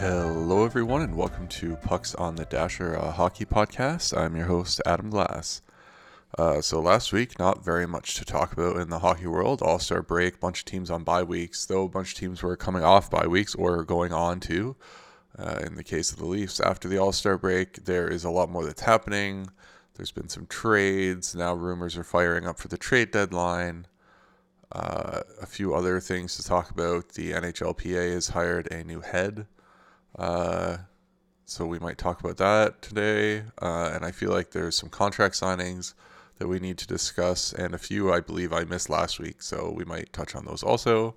Hello, everyone, and welcome to Pucks on the Dasher a hockey podcast. I'm your host, Adam Glass. Uh, so, last week, not very much to talk about in the hockey world. All star break, bunch of teams on bye weeks, though a bunch of teams were coming off bye weeks or going on to. Uh, in the case of the Leafs, after the All Star break, there is a lot more that's happening. There's been some trades. Now, rumors are firing up for the trade deadline. Uh, a few other things to talk about. The NHLPA has hired a new head. Uh, so we might talk about that today. Uh, and I feel like there's some contract signings that we need to discuss, and a few I believe I missed last week. So we might touch on those also.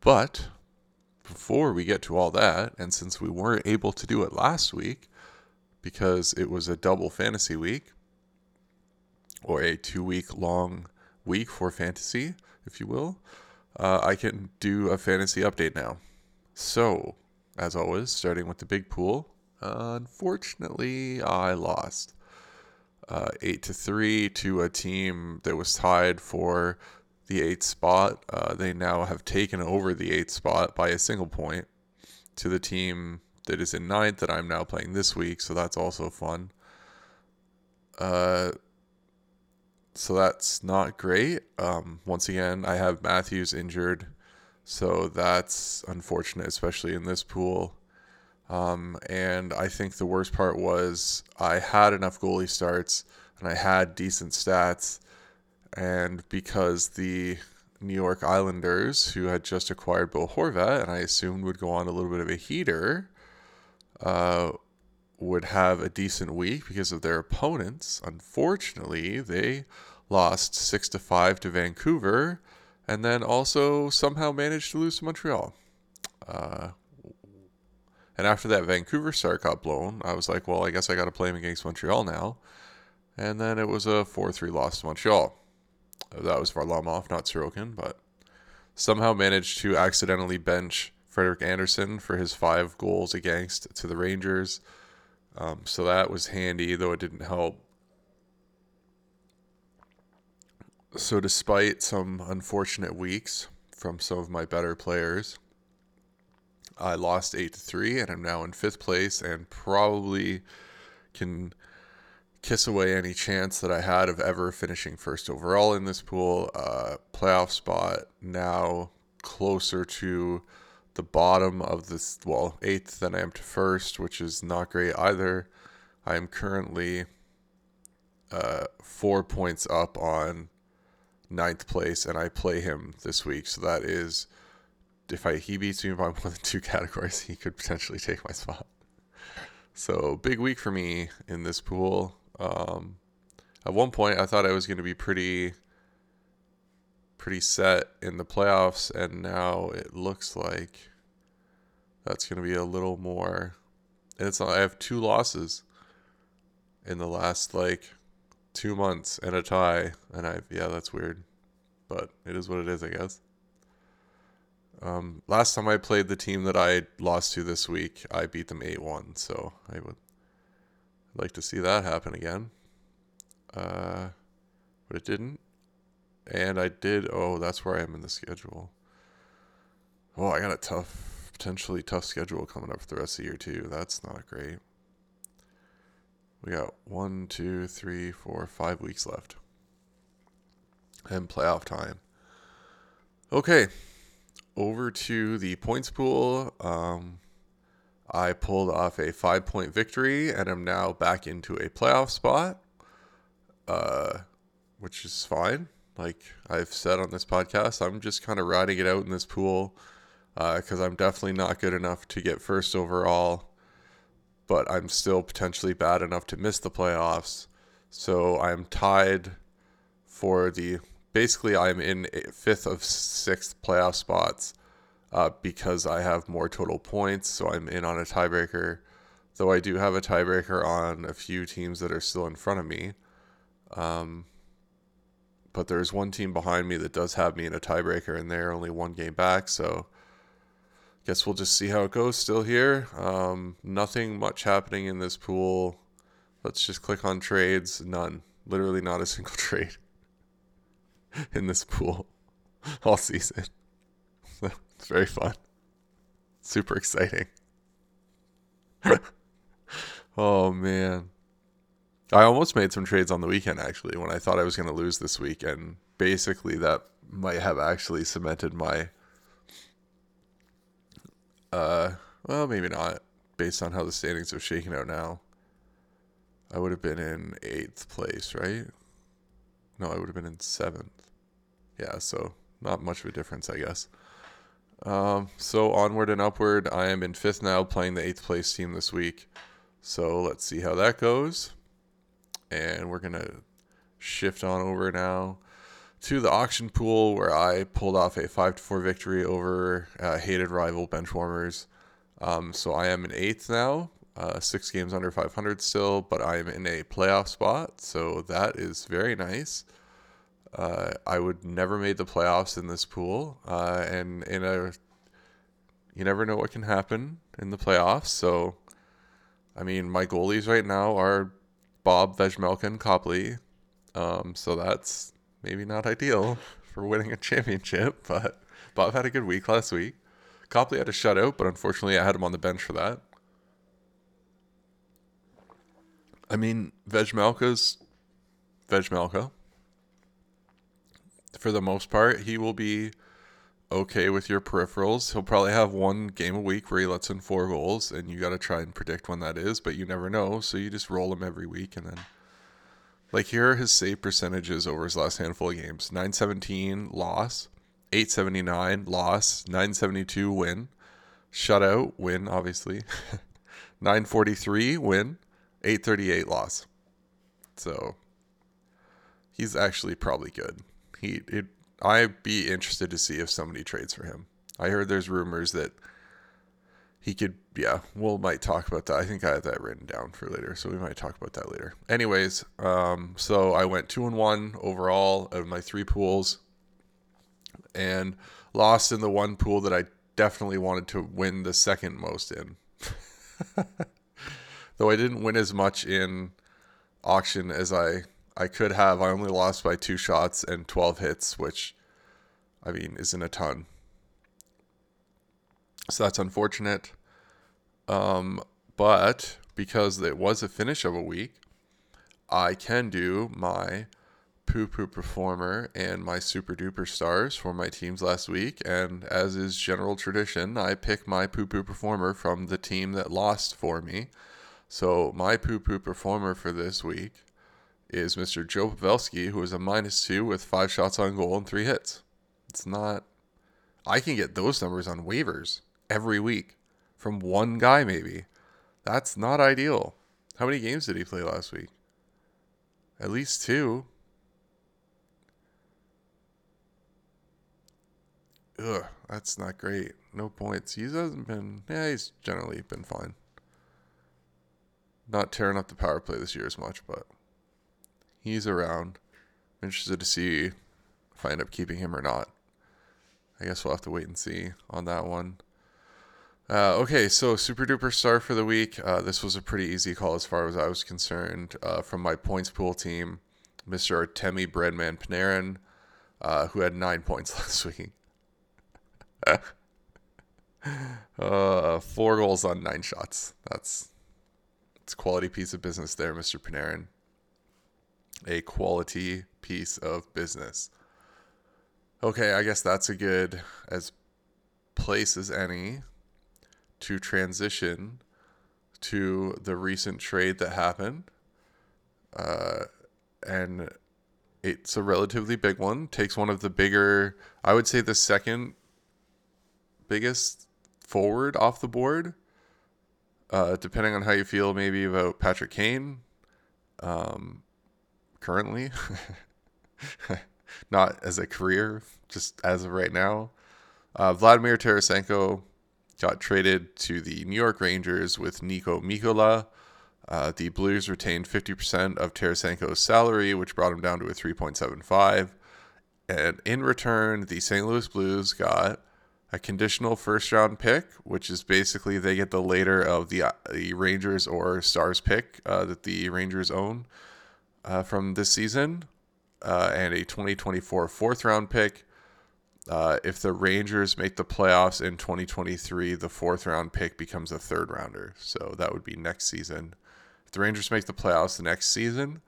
But before we get to all that, and since we weren't able to do it last week because it was a double fantasy week or a two week long week for fantasy, if you will, uh, I can do a fantasy update now. So, as always, starting with the big pool. Uh, unfortunately, I lost uh, eight to three to a team that was tied for the eighth spot. Uh, they now have taken over the eighth spot by a single point to the team that is in ninth that I'm now playing this week. So that's also fun. Uh, so that's not great. Um, once again, I have Matthews injured, so that's unfortunate, especially in this pool. Um, and I think the worst part was I had enough goalie starts and I had decent stats, and because the New York Islanders, who had just acquired Bo Horvat, and I assumed would go on a little bit of a heater, uh, would have a decent week because of their opponents. Unfortunately, they lost six to five to Vancouver, and then also somehow managed to lose to Montreal. Uh, and after that Vancouver start got blown, I was like, well, I guess I got to play him against Montreal now. And then it was a 4 3 loss to Montreal. That was Varlamov, not Sorokin, but somehow managed to accidentally bench Frederik Andersen for his five goals against to the Rangers. Um, so that was handy, though it didn't help. So, despite some unfortunate weeks from some of my better players, I lost 8 to 3 and I'm now in fifth place and probably can kiss away any chance that I had of ever finishing first overall in this pool. Uh, playoff spot now closer to the bottom of this, well, eighth than I am to first, which is not great either. I am currently uh, four points up on ninth place, and I play him this week. So that is, if I he beats me by more than two categories, he could potentially take my spot. So big week for me in this pool. Um, at one point, I thought I was going to be pretty, pretty set in the playoffs, and now it looks like that's going to be a little more. And it's I have two losses in the last like two months and a tie, and I yeah, that's weird, but it is what it is, I guess. Um, last time I played the team that I lost to this week, I beat them eight one, so I would like to see that happen again. Uh, but it didn't, and I did. Oh, that's where I am in the schedule. Oh, I got a tough, potentially tough schedule coming up for the rest of the year too. That's not great. We got one, two, three, four, five weeks left. And playoff time. Okay. Over to the points pool. Um, I pulled off a five point victory and I'm now back into a playoff spot, uh, which is fine. Like I've said on this podcast, I'm just kind of riding it out in this pool because uh, I'm definitely not good enough to get first overall but I'm still potentially bad enough to miss the playoffs. So I'm tied for the basically I'm in fifth of sixth playoff spots uh, because I have more total points. So I'm in on a tiebreaker, though I do have a tiebreaker on a few teams that are still in front of me. Um, but there's one team behind me that does have me in a tiebreaker, and they're only one game back. So guess we'll just see how it goes. Still here. Um, nothing much happening in this pool. Let's just click on trades. None. Literally not a single trade in this pool all season. it's very fun. Super exciting. oh man. I almost made some trades on the weekend actually when I thought I was going to lose this week and basically that might have actually cemented my uh well maybe not based on how the standings are shaking out now. I would have been in 8th place, right? No, I would have been in 7th. Yeah, so not much of a difference, I guess. Um, so onward and upward. I am in fifth now, playing the eighth place team this week. So let's see how that goes. And we're gonna shift on over now to the auction pool where I pulled off a five to four victory over uh, hated rival Benchwarmers. Um, so I am in eighth now, uh, six games under 500 still, but I am in a playoff spot. So that is very nice. Uh, I would never made the playoffs in this pool, uh, and in a you never know what can happen in the playoffs. So, I mean, my goalies right now are Bob Vejmelka and Copley, um, so that's maybe not ideal for winning a championship. But Bob had a good week last week. Copley had a shutout, but unfortunately, I had him on the bench for that. I mean, Vejmelka's Vejmelka for the most part, he will be okay with your peripherals. He'll probably have one game a week where he lets in four goals, and you got to try and predict when that is, but you never know. So you just roll him every week, and then. Like here are his save percentages over his last handful of games 917 loss, 879 loss, 972 win, shutout win, obviously, 943 win, 838 loss. So he's actually probably good he it I'd be interested to see if somebody trades for him. I heard there's rumors that he could yeah, we'll might talk about that. I think I have that written down for later, so we might talk about that later. Anyways, um, so I went two and one overall of my three pools and lost in the one pool that I definitely wanted to win the second most in. Though I didn't win as much in auction as I I could have. I only lost by two shots and 12 hits, which, I mean, isn't a ton. So that's unfortunate. Um, but because it was a finish of a week, I can do my poo poo performer and my super duper stars for my teams last week. And as is general tradition, I pick my poo poo performer from the team that lost for me. So my poo poo performer for this week is Mr. Joe Pavelski, who is a minus two with five shots on goal and three hits. It's not. I can get those numbers on waivers every week from one guy, maybe. That's not ideal. How many games did he play last week? At least two. Ugh, that's not great. No points. He hasn't been. Yeah, he's generally been fine. Not tearing up the power play this year as much, but he's around. I'm interested to see if I end up keeping him or not. I guess we'll have to wait and see on that one. Uh, okay, so super duper star for the week. Uh, this was a pretty easy call as far as I was concerned. Uh, from my points pool team, Mr. Artemi Breadman Panarin, uh, who had nine points last week. Uh, four goals on nine shots. That's it's quality piece of business there, Mr. Panarin a quality piece of business. Okay, I guess that's a good as place as any to transition to the recent trade that happened. Uh, and it's a relatively big one. Takes one of the bigger, I would say the second biggest forward off the board. Uh, depending on how you feel, maybe about Patrick Kane. Um, currently, not as a career, just as of right now. Uh, Vladimir Tarasenko got traded to the New York Rangers with Niko Mikkola. Uh, the Blues retained 50% of Tarasenko's salary, which brought him down to a 3.75. And in return, the St. Louis Blues got a conditional first round pick, which is basically they get the later of the, uh, the Rangers or Stars pick uh, that the Rangers own uh, from this season uh, and a 2024 fourth round pick. Uh, if the Rangers make the playoffs in 2023, the fourth round pick becomes a third rounder. So that would be next season. If the Rangers make the playoffs the next season,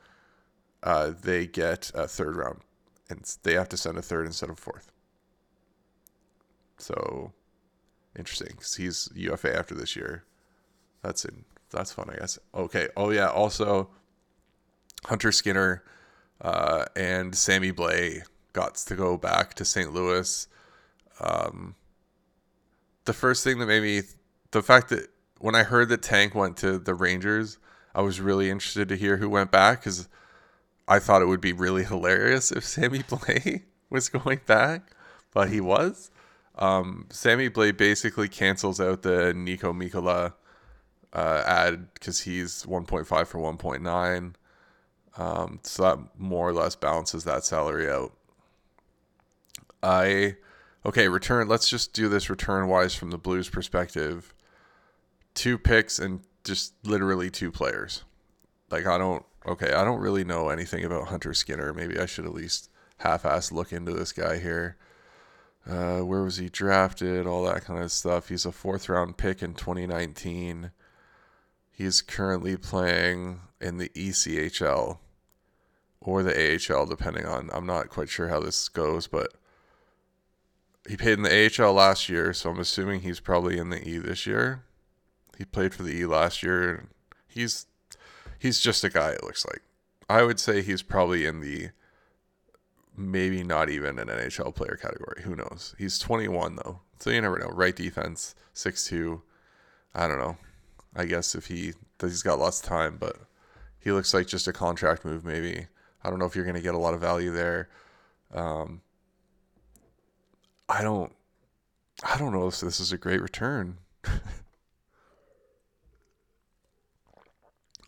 uh, they get a third round, and they have to send a third instead of fourth. So interesting because he's UFA after this year. That's in that's fun, I guess. Okay. Oh yeah. Also, Hunter Skinner uh, and Sammy Blais got to go back to St. Louis. Um, the first thing that made me, the fact that when I heard that Tank went to the Rangers, I was really interested to hear who went back because I thought it would be really hilarious if Sammy Blais was going back, but he was. Um, Sammy Blais basically cancels out the Niko Mikkola uh, ad because he's 1.5 for 1.9. Um, so that more or less balances that salary out. I okay, return. Let's just do this return wise from the Blues perspective. Two picks and just literally two players. Like I don't okay, I don't really know anything about Hunter Skinner. Maybe I should at least half-ass look into this guy here. Uh, where was he drafted? All that kind of stuff. He's a fourth round pick in 2019. He's currently playing in the ECHL or the AHL, depending on. I'm not quite sure how this goes, but he played in the AHL last year, so I'm assuming he's probably in the E this year. He played for the E last year. He's he's just a guy. It looks like. I would say he's probably in the maybe not even an NHL player category. Who knows? He's 21 though, so you never know. Right defense, six two. I don't know. I guess if he he's got lots of time, but he looks like just a contract move. Maybe I don't know if you're going to get a lot of value there. Um, I don't. I don't know if this is a great return.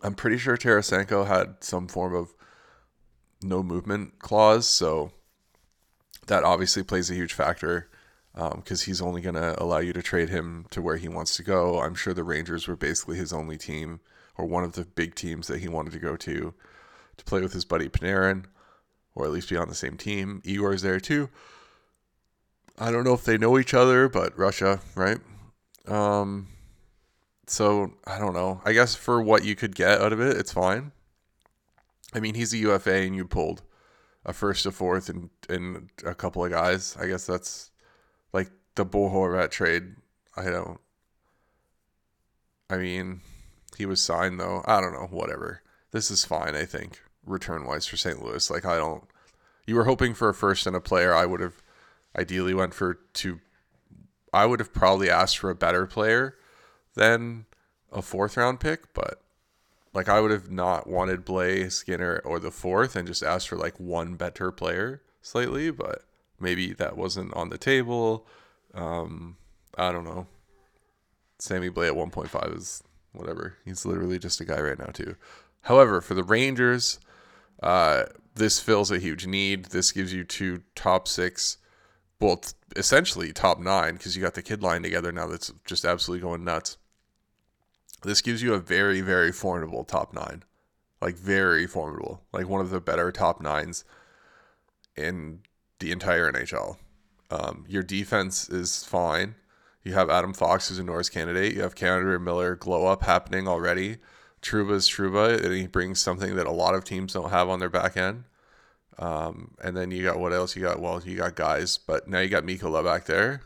I'm pretty sure Tarasenko had some form of no movement clause, so that obviously plays a huge factor because um, he's only going to allow you to trade him to where he wants to go. I'm sure the Rangers were basically his only team or one of the big teams that he wanted to go to to play with his buddy Panarin or at least be on the same team. Igor's there too. I don't know if they know each other, but Russia, right? Um, so I don't know. I guess for what you could get out of it, it's fine. I mean, he's a UFA, and you pulled a first, a fourth, and and a couple of guys. I guess that's like the Bo Horvat trade. I don't. I mean, he was signed though. I don't know. Whatever. This is fine. I think return wise for St. Louis. Like I don't. You were hoping for a first and a player. I would have ideally went for two. I would have probably asked for a better player than a fourth round pick, but like I would have not wanted Blais, Skinner, or the fourth, and just asked for like one better player slightly. But maybe that wasn't on the table. Um, I don't know. Sammy Blais at 1.5 is whatever. He's literally just a guy right now too. However, for the Rangers, uh, this fills a huge need. This gives you two top six well, essentially top nine because you got the kid line together now that's just absolutely going nuts. This gives you a very, very formidable top nine. Like, very formidable. Like, one of the better top nines in the entire NHL. Um, your defense is fine. You have Adam Fox, who's a Norris candidate. You have K'Andre Miller glow up happening already. Trouba's Trouba, and he brings something that a lot of teams don't have on their back end. Um, and then you got what else? You got well, you got guys, but now you got Mikkola back there,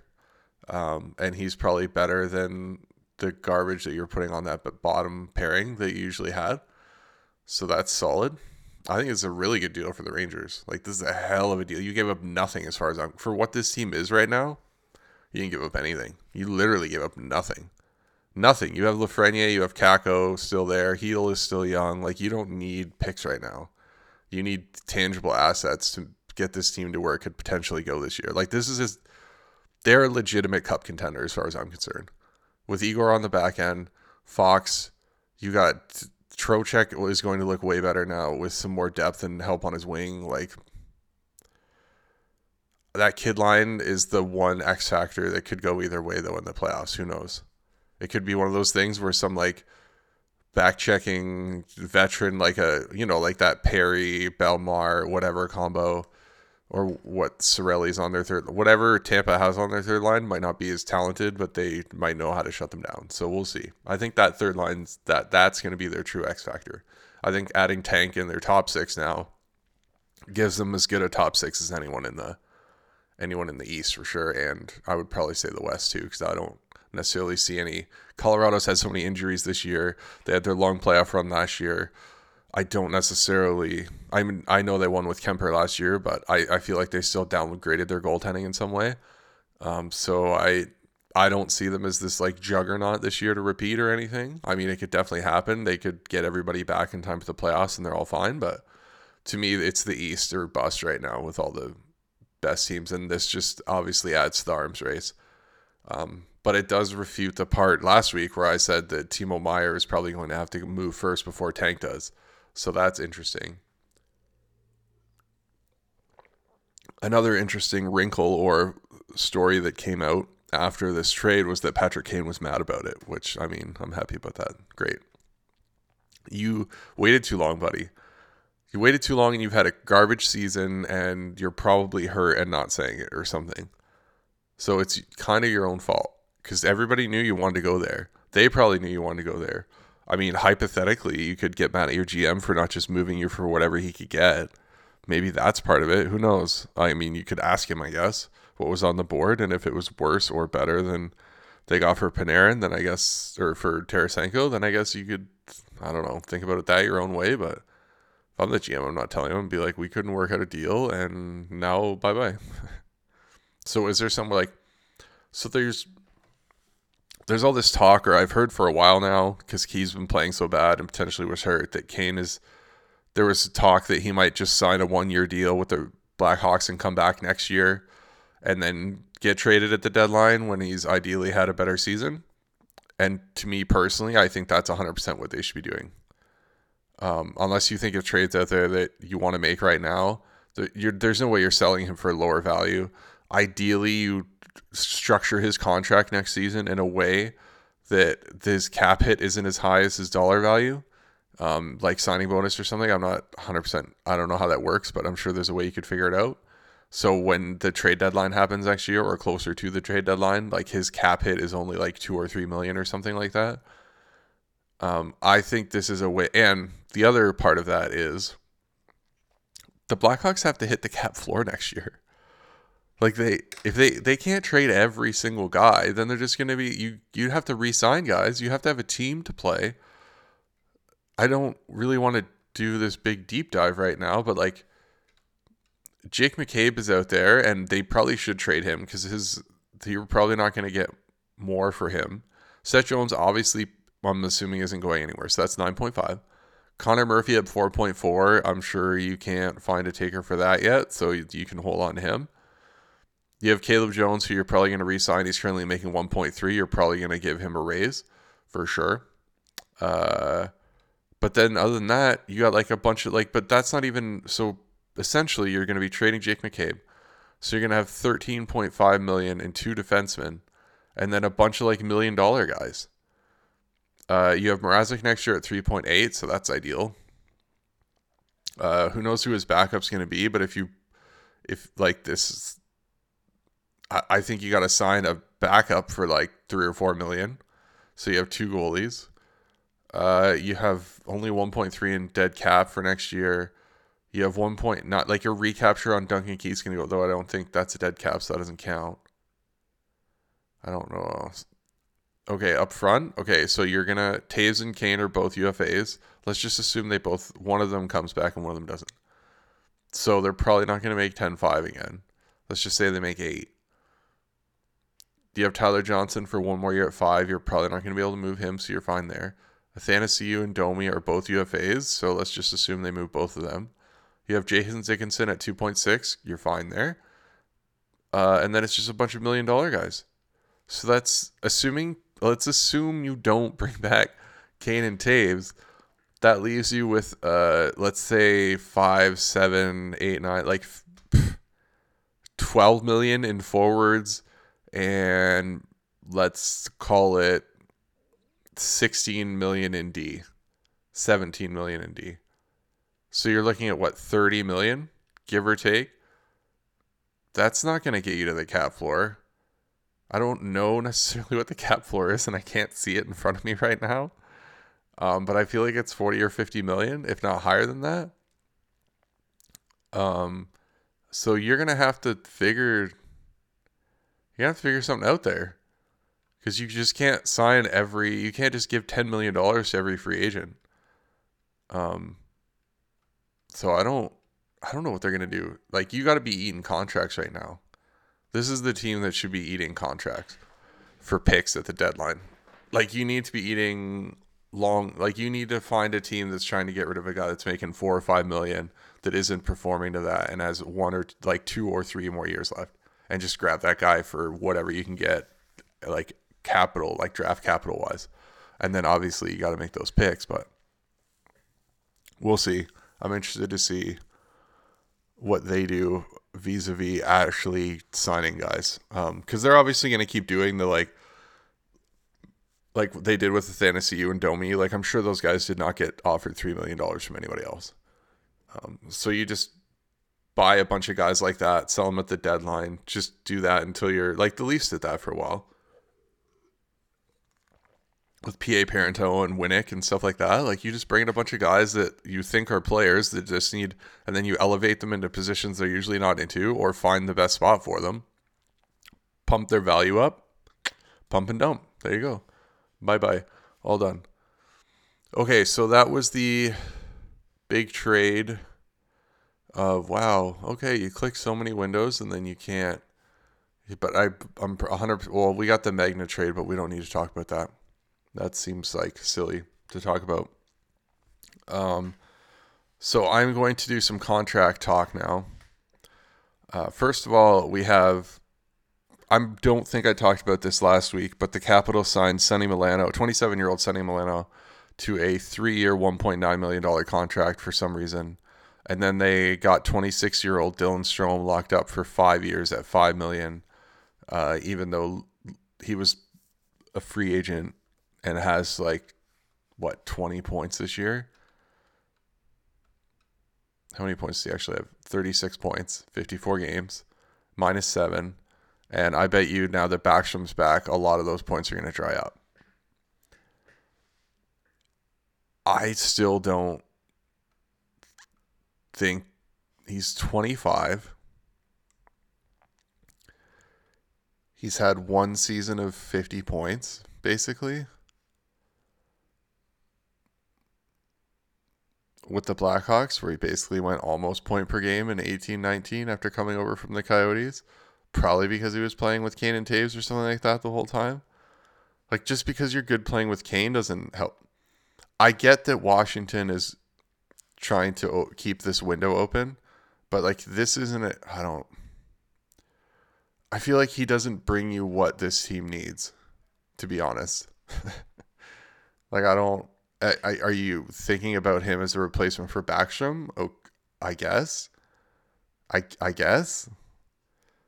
um, and he's probably better than the garbage that you're putting on that bottom pairing that you usually had. So that's solid. I think it's a really good deal for the Rangers. Like this is a hell of a deal. You gave up nothing as far as I'm for what this team is right now. You didn't give up anything. You literally gave up nothing. Nothing. You have Lafreniere, you have Kakko still there. Chytil is still young. Like you don't need picks right now you need tangible assets to get this team to where it could potentially go this year. Like this is just, they're a legitimate cup contender as far as I'm concerned. With Igor on the back end, Fox, you got Trocheck is going to look way better now with some more depth and help on his wing. Like that kid line is the one X factor that could go either way though in the playoffs. Who knows? It could be one of those things where some like back checking veteran like a you know like that Perry Bellemare whatever combo or what Cirelli's on their third, whatever Tampa has on their third line might not be as talented, but they might know how to shut them down. So we'll see. I think that third line's that that's going to be their true X factor. I think adding Tank in their top six now gives them as good a top six as anyone in the anyone in the East for sure, and I would probably say the West too because I don't necessarily see any. Colorado's had so many injuries this year. They had their long playoff run last year. I don't necessarily. I mean, I know they won with Kuemper last year, but I, I feel like they still downgraded their goaltending in some way. Um, so I I don't see them as this like juggernaut this year to repeat or anything. I mean, it could definitely happen. They could get everybody back in time for the playoffs and they're all fine. But to me, it's the East or bust right now with all the best teams, and this just obviously adds to the arms race. Um, but it does refute the part last week where I said that Timo Meier is probably going to have to move first before Tank does. So that's interesting. Another interesting wrinkle or story that came out after this trade was that Patrick Kane was mad about it, which I mean, I'm happy about that. Great. You waited too long, buddy. You waited too long and you've had a garbage season and you're probably hurt and not saying it or something. So it's kind of your own fault because everybody knew you wanted to go there. They probably knew you wanted to go there. I mean, hypothetically, you could get mad at your GM for not just moving you for whatever he could get. Maybe that's part of it. Who knows? I mean, you could ask him, I guess, what was on the board, and if it was worse or better than they got for Panarin, then I guess, or for Tarasenko, then I guess you could, I don't know, think about it that your own way. But if I'm the GM, I'm not telling him. Be like, we couldn't work out a deal, and now bye bye. so is there some like, so there's there's all this talk, or I've heard for a while now, because Key's been playing so bad and potentially was hurt, that Kane is. There was talk that he might just sign a one year deal with the Blackhawks and come back next year and then get traded at the deadline when he's ideally had a better season. And to me personally, I think that's 100% what they should be doing. Um, unless you think of trades out there that you want to make right now, there's no way you're selling him for a lower value. Ideally, you structure his contract next season in a way that his cap hit isn't as high as his dollar value, um, like signing bonus or something. I'm not 100%, I don't know how that works, but I'm sure there's a way you could figure it out. So when the trade deadline happens next year or closer to the trade deadline, like his cap hit is only like two or three million or something like that. Um, I think this is a way, and the other part of that is the Blackhawks have to hit the cap floor next year. Like they if they they can't trade every single guy, then they're just going to be you you have to re-sign guys. You have to have a team to play. I don't really want to do this big deep dive right now, but like Jake McCabe is out there and they probably should trade him cuz his you're probably not going to get more for him. Seth Jones obviously I'm assuming isn't going anywhere. So that's 9.5. Connor Murphy at 4.4. I'm sure you can't find a taker for that yet, so you, you can hold on to him. You have Caleb Jones, who you're probably going to re-sign. He's currently making 1.3. You're probably going to give him a raise for sure. Uh, but then other than that, you got like a bunch of like, but that's not even so. Essentially, you're going to be trading Jake McCabe, so you're going to have 13.5 million in two defensemen, and then a bunch of like million dollar guys. Uh, you have Mrazek next year at 3.8, so that's ideal. Uh, who knows who his backup's going to be? But if you, if like this I, think you got to sign a backup for like three or four million. So you have two goalies. Uh, you have only 1.3 in dead cap for next year. You have one point, not like your recapture on Duncan Keith's to go, though I don't think that's a dead cap, so that doesn't count. I don't know. Okay, up front. Okay, so you're to, Toews and Kane are both UFAs. Let's just assume they both, one of them comes back and one of them doesn't. So they're probably not going to make 10 5 again. Let's just say they make 8 you have Tyler Johnson for one more year at five. You're probably not going to be able to move him, so you're fine there. Athanasiu and Domi are both UFAs, so let's just assume they move both of them. You have Jason Dickinson at 2.6. You're fine there. Uh, and then it's just a bunch of million dollar guys. So that's assuming, let's assume you don't bring back Kane and Toews. That leaves you with, uh, let's say, five, seven, eight, nine, like 12 million in forwards and let's call it 16 million in D, 17 million in D. So you're looking at what 30 million, give or take, that's not going to get you to the cap floor. I don't know necessarily what the cap floor is, and I can't see it in front of me right now. Um, but I feel like it's 40 or 50 million, if not higher than that. Um, so you're gonna have to figure. You have to figure something out there, because you just can't sign every. You can't just give 10 million dollars to every free agent. Um. So I don't. I don't know what they're gonna do. Like you got to be eating contracts right now. This is the team that should be eating contracts for picks at the deadline. Like you need to be eating long like you need to find a team that's trying to get rid of a guy that's making 4 or 5 million that isn't performing to that and has one or like two or three more years left and just grab that guy for whatever you can get like capital like draft capital wise. And then obviously you got to make those picks, but we'll see. I'm interested to see what they do vis-a-vis actually signing guys because um, they're obviously going to keep doing the like like they did with the Athanasiu and Domi. Like I'm sure those guys did not get offered three million dollars from anybody else. Um, so you just buy a bunch of guys like that, sell them at the deadline. Just do that until you're like the Leafs did that for a while with PA Parenteau and Winnik and stuff like that. Like you just bring in a bunch of guys that you think are players that just need, and then you elevate them into positions they're usually not into, or find the best spot for them. Pump their value up, pump and dump. There you go. Bye bye. All done. Okay, so that was the big trade of wow. Okay, you click so many windows and then you can't. But I, I'm 100. Well, we got the Magna trade, but we don't need to talk about that. That seems like silly to talk about. Um, so I'm going to do some contract talk now. Uh, first of all, we have. I don't think I talked about this last week, but the Capitals signed Sonny Milano, 27 year old Sonny Milano, to a three year, $1.9 million contract for some reason. And then they got 26 year old Dylan Strome locked up for five years at 5 million, uh, even though he was a free agent and has like what 20 points this year. How many points do he actually have? 36 points, 54 games, minus seven. And I bet you now that Backstrom's back, a lot of those points are going to dry up. I still don't think he's 25. He's had one season of 50 points, basically. with the Blackhawks, where he basically went almost point per game in eighteen nineteen after coming over from the Coyotes, probably because he was playing with Kane and Toews or something like that the whole time. Like just because you're good playing with Kane doesn't help. I get that Washington is trying to keep this window open, but like this isn't it. I don't. I feel like he doesn't bring you what this team needs, to be honest. like I don't. I, are you thinking about him as a replacement for Backstrom? Oh, I guess. I I guess.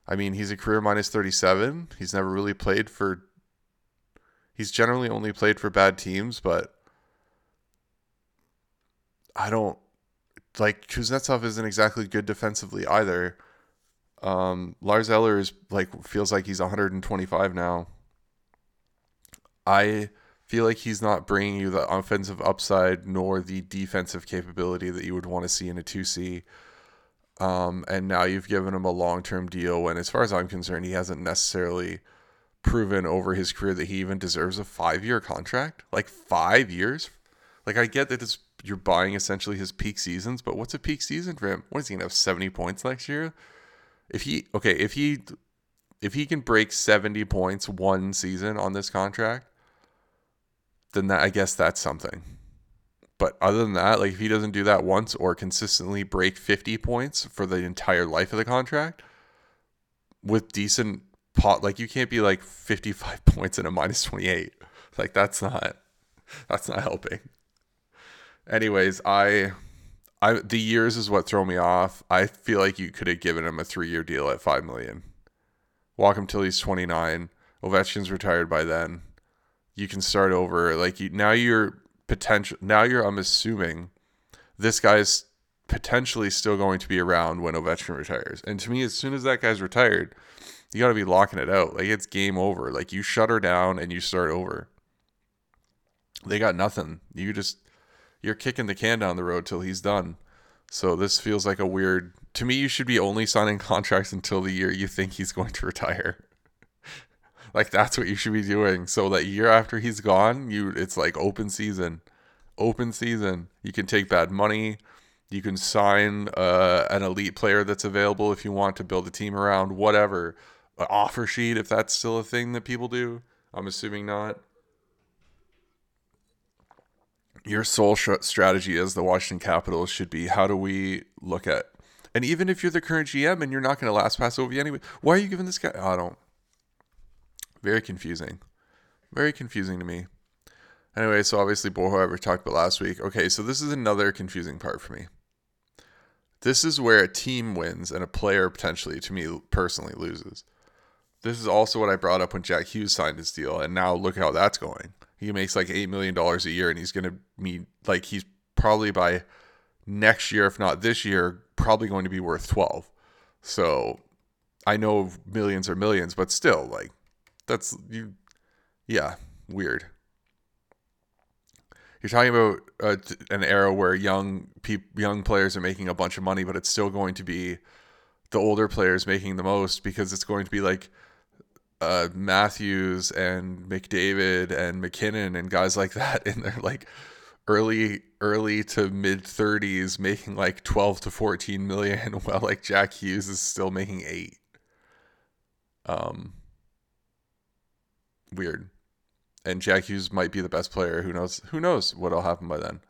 I mean, he's a career minus 37. He's never really played for He's generally only played for bad teams, but I don't like Kuznetsov isn't exactly good defensively either. Um, Lars Eller is like feels like he's 125 now. I feel like he's not bringing you the offensive upside nor the defensive capability that you would want to see in a 2C. Um, and now you've given him a long term deal when, as far as I'm concerned, he hasn't necessarily proven over his career that he even deserves a five year contract. Like five years? Like, I get that it's, you're buying essentially his peak seasons, but what's a peak season for him? What is he to have 70 points next year? If he, okay, if he, if he can break 70 points one season on this contract, then that I guess that's something. But other than that, like if he doesn't do that once or consistently break 50 points for the entire life of the contract with decent pot like you can't be like 55 points and a minus 28. Like that's not that's not helping. Anyways, I I the years is what throw me off. I feel like you could have given him a 3-year deal at 5 million. Walk him till he's 29. Ovechkin's retired by then you can start over. Like you, now you're potential. Now you're. I'm assuming this guy's potentially still going to be around when Ovechkin retires. And to me, as soon as that guy's retired, you got to be locking it out. Like it's game over. Like you shut her down and you start over. They got nothing. You just you're kicking the can down the road till he's done. So this feels like a weird. To me, you should be only signing contracts until the year you think he's going to retire. like that's what you should be doing. So that year after he's gone, you it's like open season. Open season. You can take bad money. You can sign uh, an elite player that's available if you want to build a team around whatever. An offer sheet if that's still a thing that people do. I'm assuming not your sole sh- strategy as the Washington Capitals should be how do we look at and even if you're the current GM and you're not going to last pass over anyway, why are you giving this guy? Oh, I don't. Very confusing. Very confusing to me. Anyway, so obviously Boho I talked about last week. Okay, so this is another confusing part for me. This is where a team wins and a player potentially, to me personally, loses. This is also what I brought up when Jack Hughes signed his deal, and now look how that's going. He makes like eight million dollars a year, and he's going to be like he's probably by next year, if not this year, probably going to be worth twelve. So I know millions are millions, but still, like that's you. Yeah, weird. You're talking about uh, an era where young pe- young players are making a bunch of money, but it's still going to be the older players making the most because it's going to be like uh, Matthews and McDavid and MacKinnon and guys like that in their like early early to mid 30s making like 12 to 14 million while like Jack Hughes is still making 8 um weird. And Jack Hughes might be the best player. Who knows who knows what'll happen by then.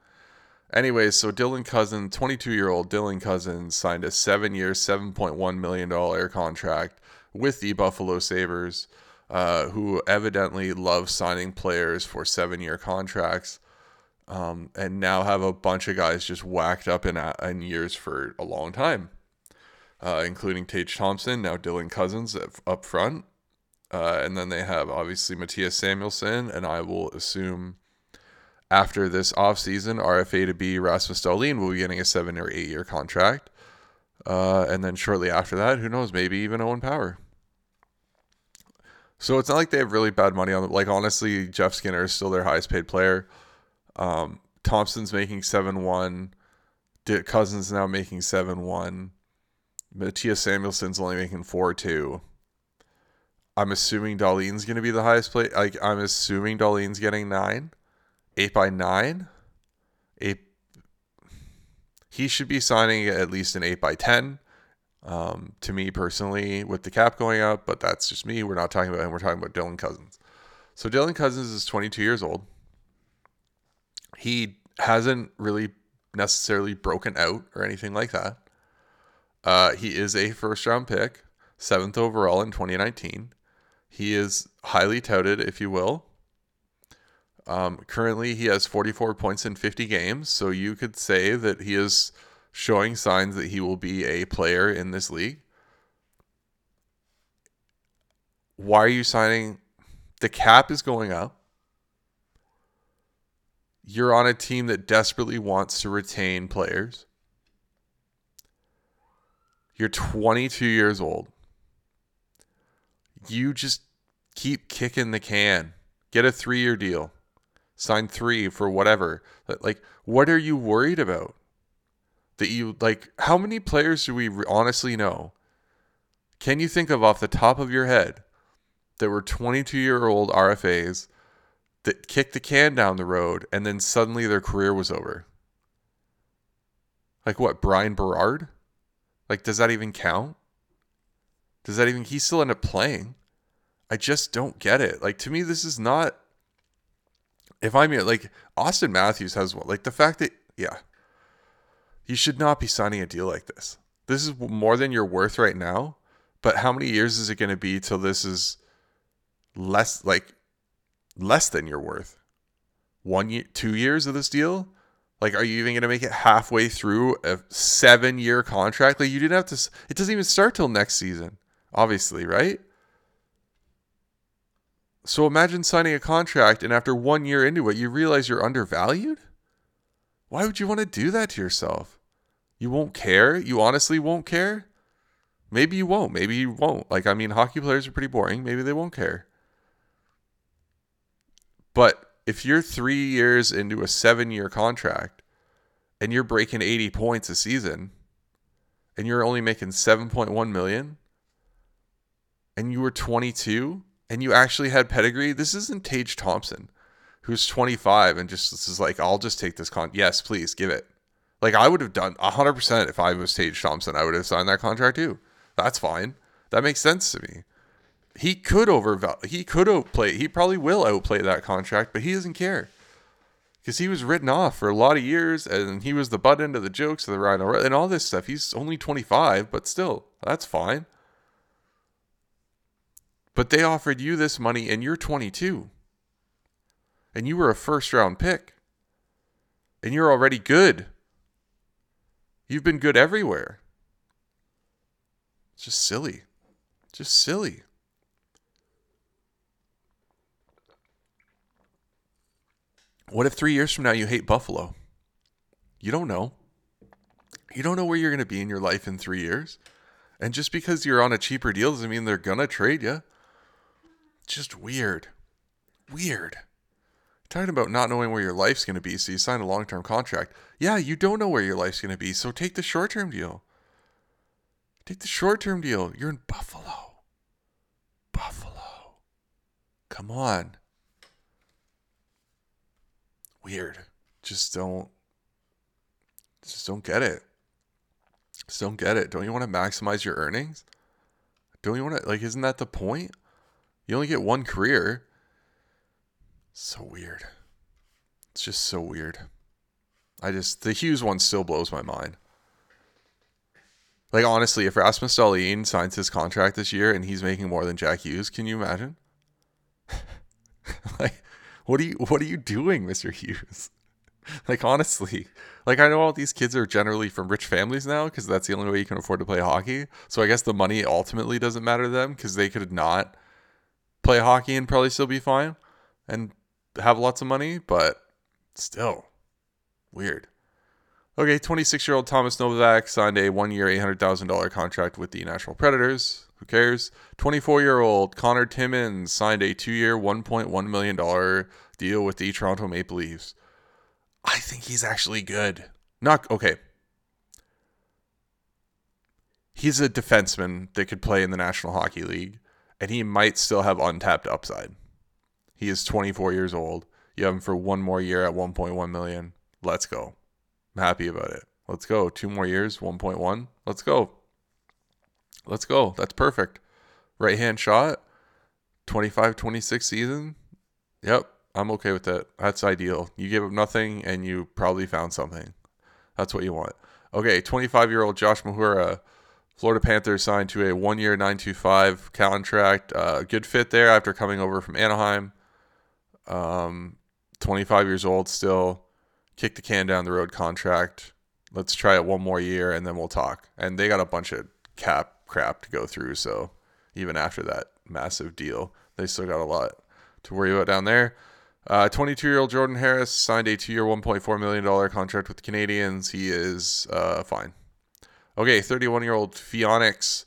Anyways, so Dylan Cozens, 22 year old Dylan Cozens, signed a seven year, $7.1 million contract with the Buffalo Sabres, uh, who evidently love signing players for seven year contracts. Um, and now have a bunch of guys just whacked up in, in years for a long time, uh, including Tage Thompson, now Dylan Cozens up front. Uh, and then they have obviously Mattias Samuelsson, and I will assume after this offseason, RFA to be Rasmus Dahlin will be getting a seven or eight year contract. Uh, and then shortly after that, who knows, maybe even Owen Power. So it's not like they have really bad money on them. Like honestly, Jeff Skinner is still their highest paid player. Um, Thompson's making seven one. Cozens now making seven one. Mattias Samuelsson's only making four two. I'm assuming Dahlin's going to be the highest play. Like I'm assuming Dahlin's getting nine, eight by nine, eight he should be signing at least an 8 by 10 um, to me personally with the cap going up, but that's just me. We're not talking about him. We're talking about Dylan Cozens. So Dylan Cozens is 22 years old. He hasn't really necessarily broken out or anything like that. Uh, he is a first round pick, seventh overall in 2019. He is highly touted, if you will. Um, currently, he has 44 points in 50 games, so you could say that he is showing signs that he will be a player in this league. Why are you signing? The cap is going up. You're on a team that desperately wants to retain players. You're 22 years old. You just keep kicking the can. Get a three year deal sign three for whatever. Like, what are you worried about? That you like, how many players do we honestly know? Can you think of off the top of your head that were 22 year old RFAs that kicked the can down the road and then suddenly their career was over? Like what, Bryan Berard? Like, does that even count? Does that even, he still end up playing? I just don't get it. Like, to me, this is not if I'm like austin Matthews has one, like the fact that yeah, you should not be signing a deal like this. This is more than you're worth right now. But how many years is it going to be till this is less like less than you're worth? One year, two years of this deal? Like, are you even going to make it halfway through a seven year contract? Like, you didn't have to, it doesn't even start till next season, obviously, right? So imagine signing a contract and after one year into it, you realize you're undervalued? Why would you want to do that to yourself? You won't care? You honestly won't care? Maybe you won't. Maybe you won't. Like, I mean, hockey players are pretty boring. Maybe they won't care. But if you're three years into a seven year contract and you're breaking 80 points a season and you're only making 7.1 million and you were 22 and you actually had pedigree, this isn't Tage Thompson who's 25 and just this is like, I'll just take this con. Yes, please give it. Like I would have done 100% if I was Tage Thompson. I would have signed that contract too. That's fine. That makes sense to me. He could over he could outplay. He probably will outplay that contract, but he doesn't care because he was written off for a lot of years, and he was the butt end of the jokes of the Rhino and all this stuff. He's only 25, but still, that's fine. But they offered you this money, and you're 22, and you were a first round pick, and you're already good. You've been good everywhere. It's just silly. Just silly. What if three years from now you hate Buffalo? You don't know. You don't know where you're going to be in your life in three years. And just because you're on a cheaper deal doesn't mean they're going to trade you. Just weird. Weird. Talking about not knowing where your life's going to be, so you sign a long term contract. Yeah, you don't know where your life's going to be, so take the short term deal. Take the short term deal. You're in Buffalo. Buffalo. Come on weird. Just don't just don't get it. Just don't get it. Don't you want to maximize your earnings? Don't you want to like isn't that the point? You only get one career. So weird. It's just so weird. I just the Hughes one still blows my mind. Like honestly, if Rasmus Dahlin signs his contract this year and he's making more than Jack Hughes, can you imagine? like what are you what are you doing, Mr. Hughes? like honestly, like I know all these kids are generally from rich families now because that's the only way you can afford to play hockey. So I guess the money ultimately doesn't matter to them because they could not play hockey and probably still be fine and have lots of money, but still weird. Okay, 26 year old Thomas Novak signed a one year, $800,000 contract with the Nashville Predators. Who cares? 24 year old Connor Timmins signed a two year, $1.1 million deal with the Toronto Maple Leafs. I think he's actually good. Not okay. He's a defenseman that could play in the National Hockey League, and he might still have untapped upside. He is 24 years old. You have him for one more year at 1.1 million. Let's go. I'm happy about it. Let's go. Two more years, 1.1. Let's go. Let's go. That's perfect. Right hand shot, 25 26 season. Yep, I'm okay with that. That's ideal. You gave up nothing and you probably found something. That's what you want. Okay, 25 year old Josh Mahura, Florida Panthers signed to a one year 925 contract. Uh, good fit there after coming over from Anaheim. Um, 25 years old still. Kick the can down the road contract. Let's try it one more year and then we'll talk. And they got a bunch of cap crap to go through. So even after that massive deal, they still got a lot to worry about down there. 22 uh, year old Jordan Harris signed a two year, $1.4 million contract with the Canadiens. He is uh, fine. Okay, 31 year old Phoenix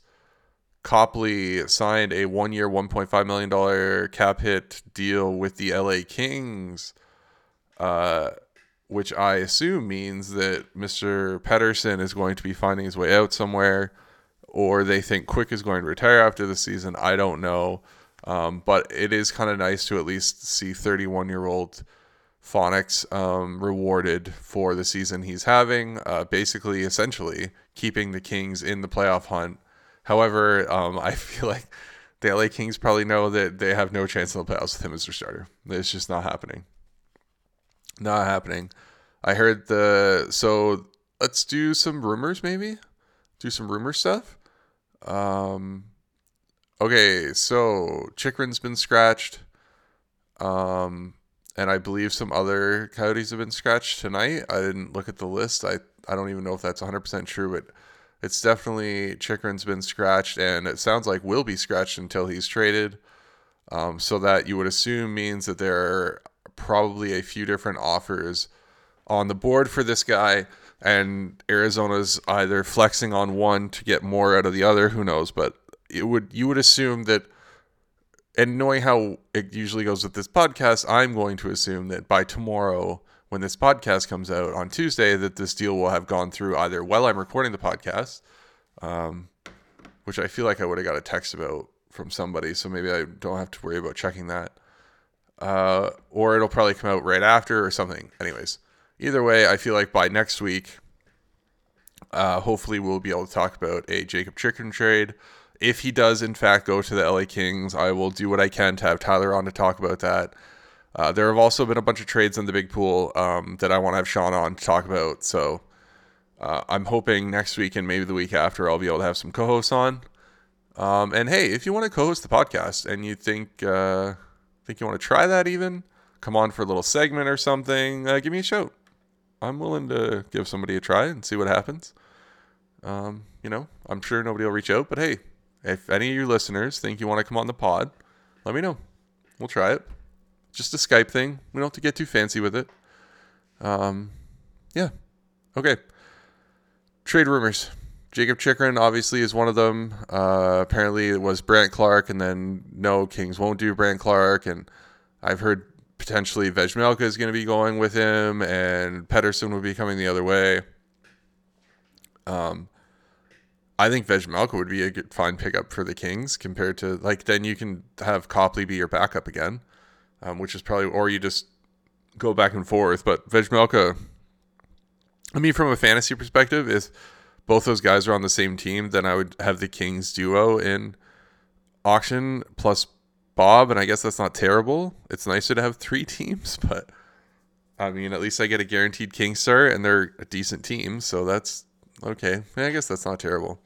Copley signed a one year, $1.5 million cap hit deal with the LA Kings, uh, which I assume means that Mr. Petersen is going to be finding his way out somewhere or they think Quick is going to retire after the season. I don't know. Um, but it is kind of nice to at least see 31 year old Phoenix um, rewarded for the season he's having, uh, basically, essentially, keeping the Kings in the playoff hunt. However, um, I feel like the LA Kings probably know that they have no chance in the playoffs with him as their starter. It's just not happening. Not happening. I heard the. So let's do some rumors, maybe? Do some rumor stuff. Um, okay, so Chychrun's been scratched. Um, and I believe some other coyotes have been scratched tonight. I didn't look at the list. I, I don't even know if that's 100% true, but it's definitely Chychrun's been scratched, and it sounds like will be scratched until he's traded. Um, so that you would assume means that there are probably a few different offers on the board for this guy and Arizona's either flexing on one to get more out of the other. Who knows? But it would you would assume that, and knowing how it usually goes with this podcast, I'm going to assume that by tomorrow, when this podcast comes out on Tuesday, that this deal will have gone through either while I'm recording the podcast, um, which I feel like I would have got a text about from somebody, so maybe I don't have to worry about checking that. Uh, or it'll probably come out right after or something. Anyways, either way, I feel like by next week, uh, hopefully we'll be able to talk about a Jacob Chychrun trade. If he does in fact go to the LA Kings, I will do what I can to have Tyler on to talk about that. Uh, there have also been a bunch of trades in the big pool um, that I want to have Sean on to talk about. So uh, I'm hoping next week and maybe the week after I'll be able to have some co-hosts on. Um, and hey, if you want to co-host the podcast and you think uh, think you want to try that, even come on for a little segment or something, uh, give me a shout. I'm willing to give somebody a try and see what happens. Um, you know, I'm sure nobody will reach out, but hey, if any of your listeners think you want to come on the pod, let me know. We'll try it. Just a Skype thing. We don't have to get too fancy with it. Um, yeah. Okay. Trade rumors. Jacob Chychrun obviously is one of them. Uh, apparently it was Brandt Clarke, and then no, Kings won't do Brandt Clarke, and I've heard potentially Vejmelka is going to be going with him, and Petersen would be coming the other way. Um, I think Vejmelka would be a good fine pickup for the Kings compared to like then you can have Copley be your backup again, um, which is probably or you just go back and forth. But Vejmelka, I mean, from a fantasy perspective, if both those guys are on the same team, then I would have the Kings duo in auction plus Bob, and I guess that's not terrible. It's nicer to have three teams, but I mean, at least I get a guaranteed King star, and they're a decent team, so that's okay. I guess that's not terrible.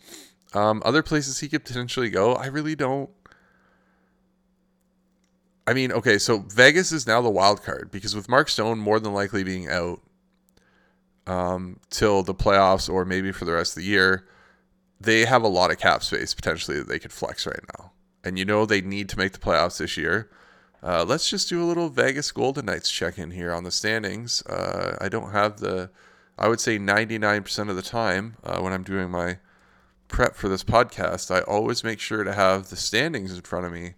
Um, other places he could potentially go, I really don't. I mean, okay, so Vegas is now the wild card because with Mark Stone more than likely being out, um, till the playoffs or maybe for the rest of the year, they have a lot of cap space potentially that they could flex right now. And you know they need to make the playoffs this year. Uh, let's just do a little Vegas Golden Knights check in here on the standings. Uh, I don't have the, I would say 99% of the time uh, when I'm doing my prep for this podcast, I always make sure to have the standings in front of me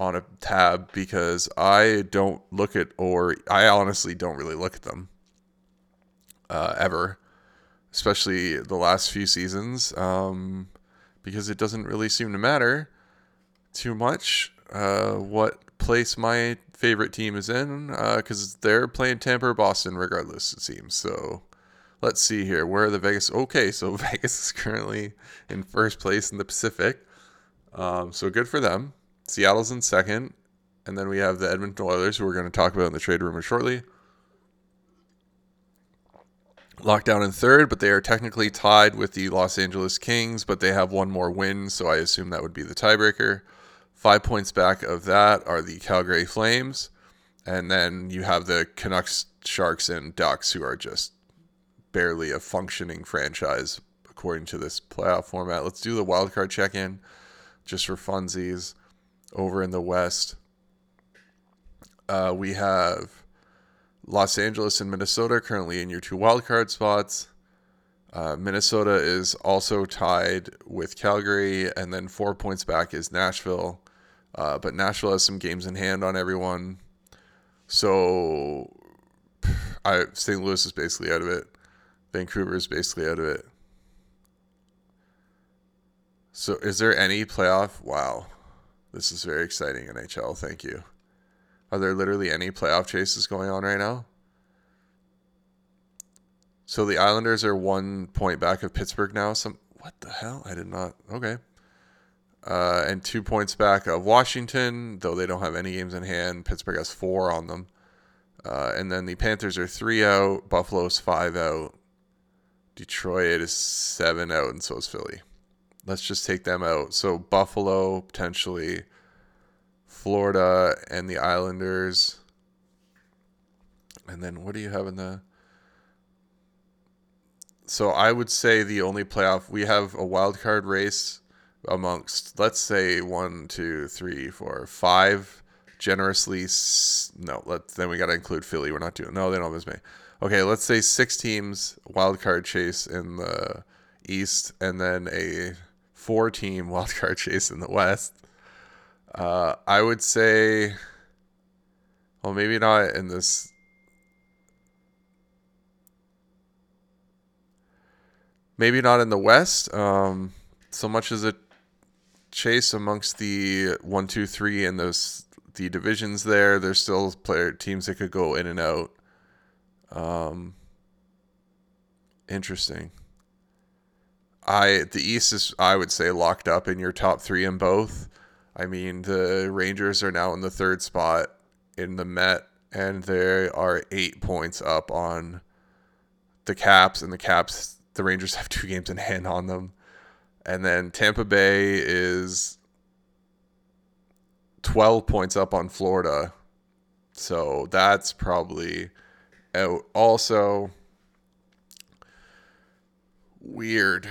on a tab because I don't look at, or I honestly don't really look at them uh, ever, especially the last few seasons, um, because it doesn't really seem to matter too much uh, what place my favorite team is in, because uh, they're playing Tampa or Boston regardless, it seems. So let's see here. Where are the Vegas? Okay, so Vegas is currently in first place in the Pacific. Um, so good for them. Seattle's in second. And then we have the Edmonton Oilers, who we're going to talk about in the trade rumor shortly locked down in third, but they are technically tied with the Los Angeles Kings, but they have one more win, so I assume that would be the tiebreaker. Five points back of that are the Calgary Flames, and then you have the Canucks, Sharks, and Ducks, who are just barely a functioning franchise according to this playoff format. Let's do the wildcard check in just for funsies over in the West. Uh, we have Los Angeles and Minnesota currently in your two wildcard spots. Uh, Minnesota is also tied with Calgary, and then four points back is Nashville. Uh, but Nashville has some games in hand on everyone. So I, St. Louis is basically out of it. Vancouver is basically out of it. So is there any playoff? Wow. This is very exciting, NHL. Thank you. Are there literally any playoff chases going on right now? So the Islanders are one point back of Pittsburgh now. Some what the hell? I did not. Okay. Uh, and two points back of Washington, though they don't have any games in hand. Pittsburgh has four on them. Uh, and then the Panthers are three out. Buffalo's five out. Detroit is seven out, and so is Philly. Let's just take them out. So Buffalo potentially Florida and the Islanders. And then what do you have in the So I would say the only playoff we have a wild card race amongst let's say one, two, three, four, five generously no, let then we gotta include Philly. We're not doing no, they don't as many. okay, let's say six teams wild card chase in the East, and then a four team wild card chase in the West. Uh, I would say, well, maybe not in this. Maybe not in the West. Um, so much as a chase amongst the one, two, three, and those the divisions there. There's still player teams that could go in and out. Um, interesting. I the East is I would say locked up in your top three in both. I mean the Rangers are now in the third spot in the Met, and they are eight points up on the Caps, and the Caps the Rangers have two games in hand on them, and then Tampa Bay is twelve points up on Florida, so that's probably out. Also, weird.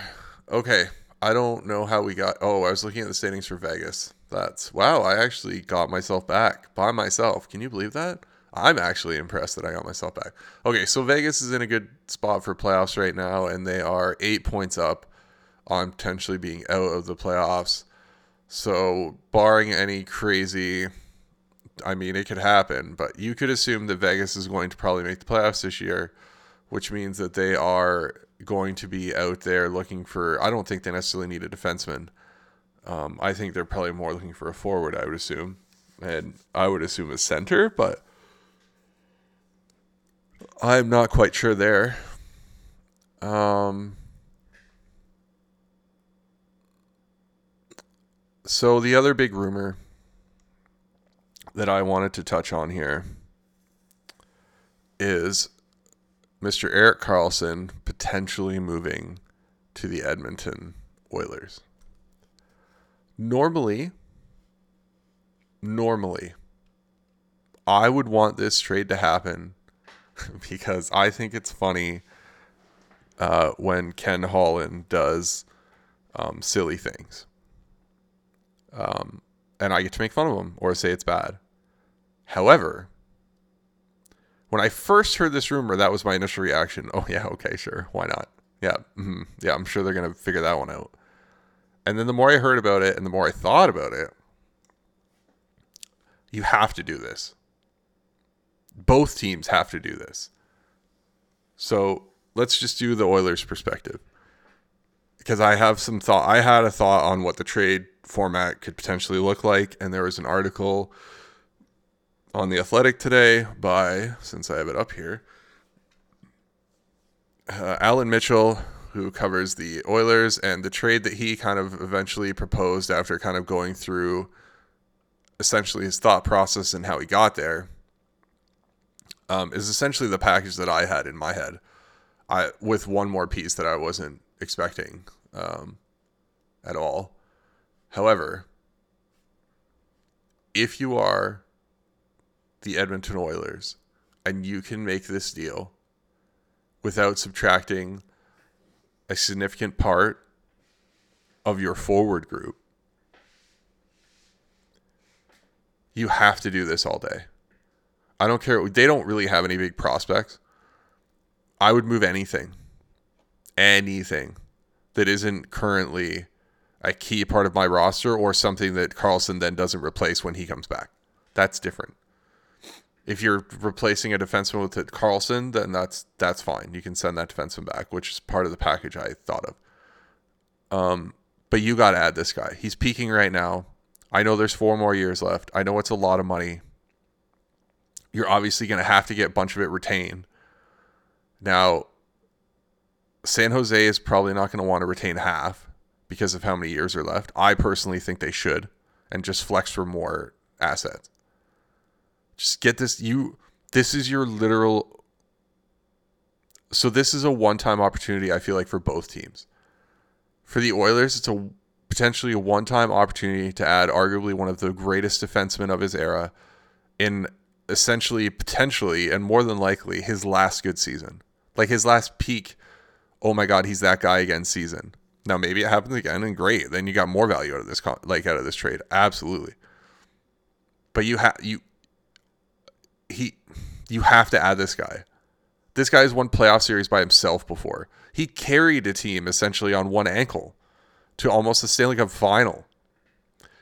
Okay, I don't know how we got. Oh, I was looking at the standings for Vegas. That's wow. I actually got myself back by myself. Can you believe that? I'm actually impressed that I got myself back. Okay, so Vegas is in a good spot for playoffs right now, and they are eight points up on potentially being out of the playoffs. So, barring any crazy, I mean, it could happen, but you could assume that Vegas is going to probably make the playoffs this year, which means that they are going to be out there looking for. I don't think they necessarily need a defenseman. Um, I think they're probably more looking for a forward. I would assume, and I would assume a center, but I'm not quite sure there. Um, so the other big rumor that I wanted to touch on here is Mr. Erik Karlsson potentially moving to the Edmonton Oilers. Normally, normally, I would want this trade to happen because I think it's funny uh, when Ken Holland does um, silly things. Um, and I get to make fun of him or say it's bad. However, when I first heard this rumor, that was my initial reaction. Oh yeah, okay, sure, why not? Yeah, mm-hmm. yeah, I'm sure they're gonna figure that one out. And then the more I heard about it, and the more I thought about it, you have to do this. Both teams have to do this. So let's just do the Oilers' perspective, because I have some thought. I had a thought on what the trade format could potentially look like, and there was an article on the Athletic today by, since I have it up here, uh, Allan Mitchell, who covers the Oilers, and the trade that he kind of eventually proposed after kind of going through essentially his thought process and how he got there, um, is essentially the package that I had in my head, I with one more piece that I wasn't expecting um, at all. However, if you are the Edmonton Oilers and you can make this deal without subtracting a significant part of your forward group, you have to do this all day. I don't care. They don't really have any big prospects. I would move anything, anything that isn't currently a key part of my roster or something that Karlsson then doesn't replace when he comes back. That's different if you're replacing a defenseman with Karlsson, then that's that's fine. You can send that defenseman back, which is part of the package I thought of. Um, but you got to add this guy. He's peaking right now. I know there's four more years left. I know it's a lot of money. You're obviously going to have to get a bunch of it retained. Now, San Jose is probably not going to want to retain half because of how many years are left. I personally think they should and just flex for more assets. Just get this. You. This is your literal. So this is a one-time opportunity. I feel like for both teams. For the Oilers, it's a potentially a one-time opportunity to add arguably one of the greatest defensemen of his era in essentially potentially and more than likely his last good season. Like his last peak, oh my god, he's that guy again season. Now maybe it happens again and great. Then you got more value out of this like out of this trade. Absolutely. But you have you he you have to add this guy. This guy has won playoff series by himself before. He carried a team essentially on one ankle to almost the Stanley Cup final.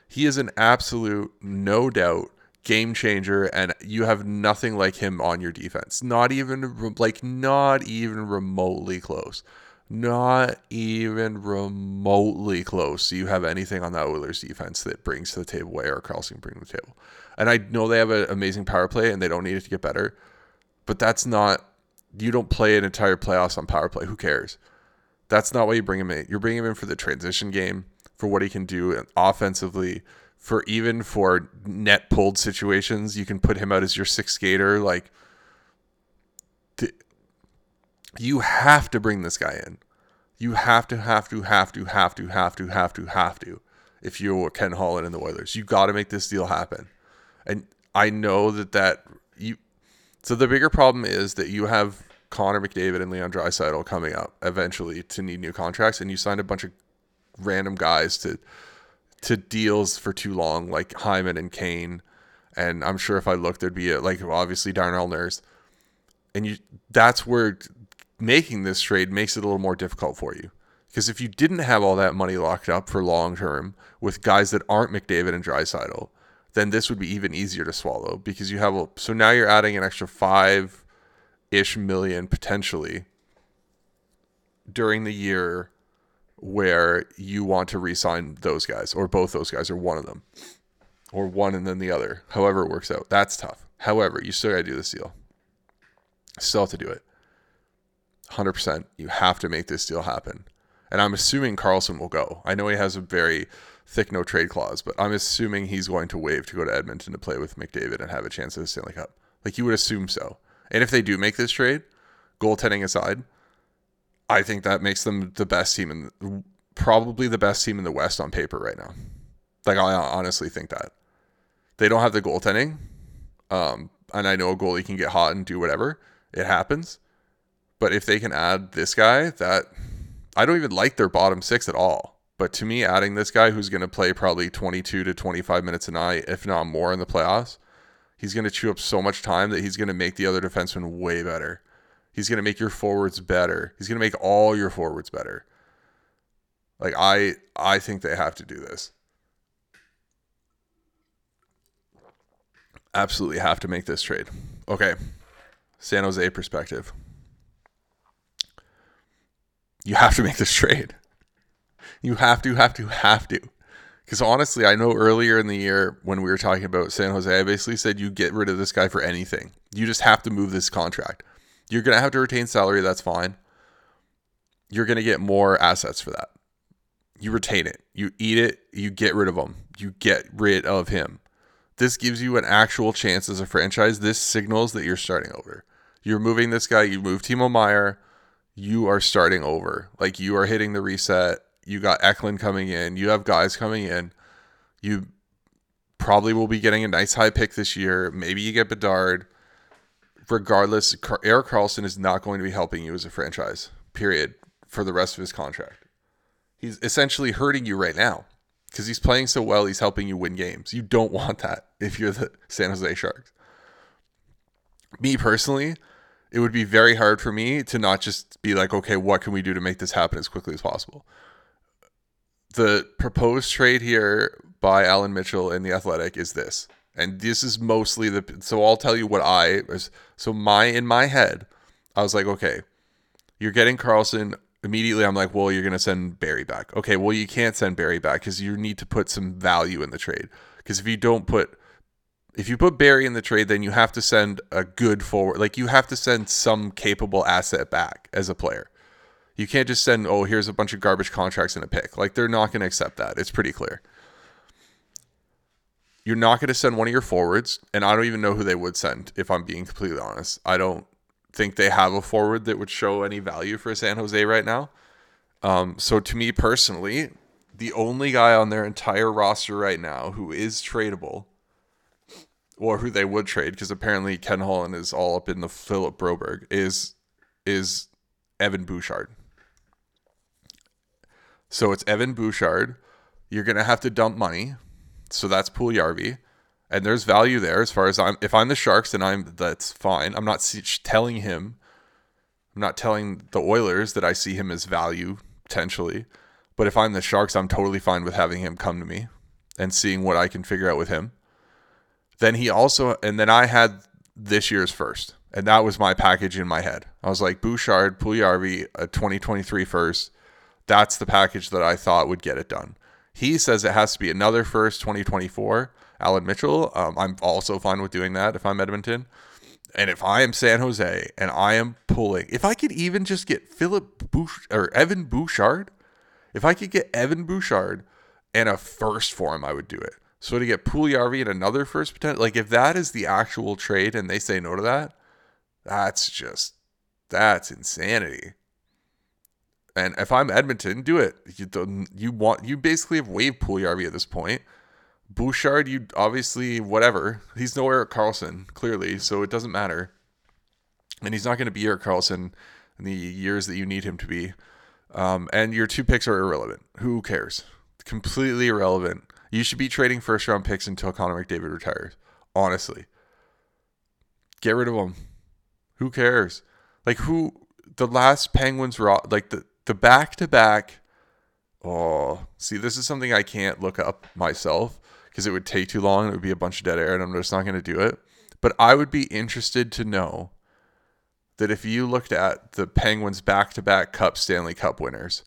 He is an absolute, no doubt, game changer, and you have nothing like him on your defense. Not even like not even remotely close. Not even remotely close. Do you have anything on that Oilers defense that brings to the table what Erik Karlsson can bring to the table? And I know they have an amazing power play and they don't need it to get better, but that's not. You don't play an entire playoffs on power play. Who cares? That's not why you bring him in. You're bringing him in for the transition game, for what he can do offensively, for even for net pulled situations. You can put him out as your sixth skater. Like, th- you have to bring this guy in. You have to, have to, have to, have to, have to, have to, have to. If you're Ken Holland and the Oilers, you got to make this deal happen. And I know that that you. So the bigger problem is that you have Connor McDavid and Leon Draisaitl coming up eventually to need new contracts, and you signed a bunch of random guys to to deals for too long, like Hyman and Kane. And I'm sure if I looked, there'd be a, like obviously Darnell Nurse, and you that's where making this trade makes it a little more difficult for you. Because if you didn't have all that money locked up for long term with guys that aren't McDavid and Draisaitl, then this would be even easier to swallow because you have a, so now you're adding an extra five ish million potentially during the year where you want to re-sign those guys or both those guys or one of them or one and then the other however it works out. That's tough. However you still got to do this deal. Still have to do it. 100% you have to make this deal happen. And i'm assuming karlsson will go. I know he has a very thick no trade clause but i'm assuming he's going to waive to go to edmonton to play with mcdavid and have a chance at the stanley cup like you would assume so and if they do make this trade, goaltending aside, I think that makes them the best team in probably the best team in the West on paper right now. Like I honestly think that they don't have the goaltending, um, and I know a goalie can get hot and do whatever. It happens, but if they can add this guy, that I don't even like their bottom six at all. But to me, adding this guy who's going to play probably 22 to 25 minutes a night, if not more, in the playoffs, He's going to chew up so much time that he's going to make the other defenseman way better. He's going to make your forwards better. He's going to make all your forwards better. Like I I think they have to do this. Absolutely have to make this trade. Okay. San Jose perspective. You have to make this trade. You have to, have to, have to. Because honestly, I know earlier in the year when we were talking about San Jose, I basically said you get rid of this guy for anything. You just have to move this contract. You're going to have to retain salary. That's fine. You're going to get more assets for that. You retain it. You eat it. You get rid of him. You get rid of him. This gives you an actual chance as a franchise. This signals that you're starting over. You're moving this guy. You move Timo Meier. You are starting over. Like you are hitting the reset you got Eklund coming in. You have guys coming in. You probably will be getting a nice high pick this year. Maybe you get Bedard. Regardless, Erik Karlsson is not going to be helping you as a franchise, period, for the rest of his contract. He's essentially hurting you right now because he's playing so well. He's helping you win games. You don't want that if you're the San Jose Sharks. Me personally, it would be very hard for me to not just be like, okay, what can we do to make this happen as quickly as possible? The proposed trade here by Allan Mitchell in the Athletic is this, and this is mostly the. So I'll tell you what I was. So my in my head, I was like, okay, you're getting Karlsson. Immediately, I'm like, well, you're gonna send Barrie back. Okay, well, you can't send Barrie back because you need to put some value in the trade. Because if you don't put if you put Barrie in the trade, then you have to send a good forward. Like you have to send some capable asset back as a player. You can't just send, oh, here's a bunch of garbage contracts and a pick. Like they're not going to accept that. It's pretty clear. You're not going to send one of your forwards, and I don't even know who they would send, if I'm being completely honest. I don't think they have a forward that would show any value for San Jose right now. Um, so to me personally, the only guy on their entire roster right now who is tradable, or who they would trade, because apparently Ken Holland is all up in the Philip Broberg, is is Evan Bouchard. So it's Evan Bouchard. You're gonna have to dump money. So that's Puljujarvi. And there's value there as far as I'm. If I'm the Sharks, then I'm. That's fine. I'm not telling him I'm not telling the Oilers that I see him as value potentially. But if I'm the Sharks, I'm totally fine with having him come to me and seeing what I can figure out with him. Then he also, and then I had this year's first, and that was my package in my head. I was like, Bouchard, Puljujarvi, a 2023 first. That's the package that I thought would get it done. He says it has to be another first 2024. Allan Mitchell, um, I'm also fine with doing that if I'm Edmonton. And if I am San Jose and I am pulling, if I could even just get Philip Bouch or Evan Bouchard, if I could get Evan Bouchard and a first for him, I would do it. So to get Puljujarvi and another first potential, like if that is the actual trade and they say no to that, that's just that's insanity. And if I'm Edmonton, do it. You you want you basically have waived Puljujarvi at this point. Bouchard, you obviously whatever. He's no Erik Karlsson clearly, so it doesn't matter. And he's not going to be Erik Karlsson in the years that you need him to be. Um, and your two picks are irrelevant. Who cares? Completely irrelevant. You should be trading first round picks until Connor McDavid retires. Honestly, get rid of them. Who cares? Like who? The last Penguins like the the back to back. Oh, see, this is something I can't look up myself because it would take too long. It would be a bunch of dead air, and I'm just not going to do it. But I would be interested to know that if you looked at the Penguins back to back Cup Stanley Cup winners,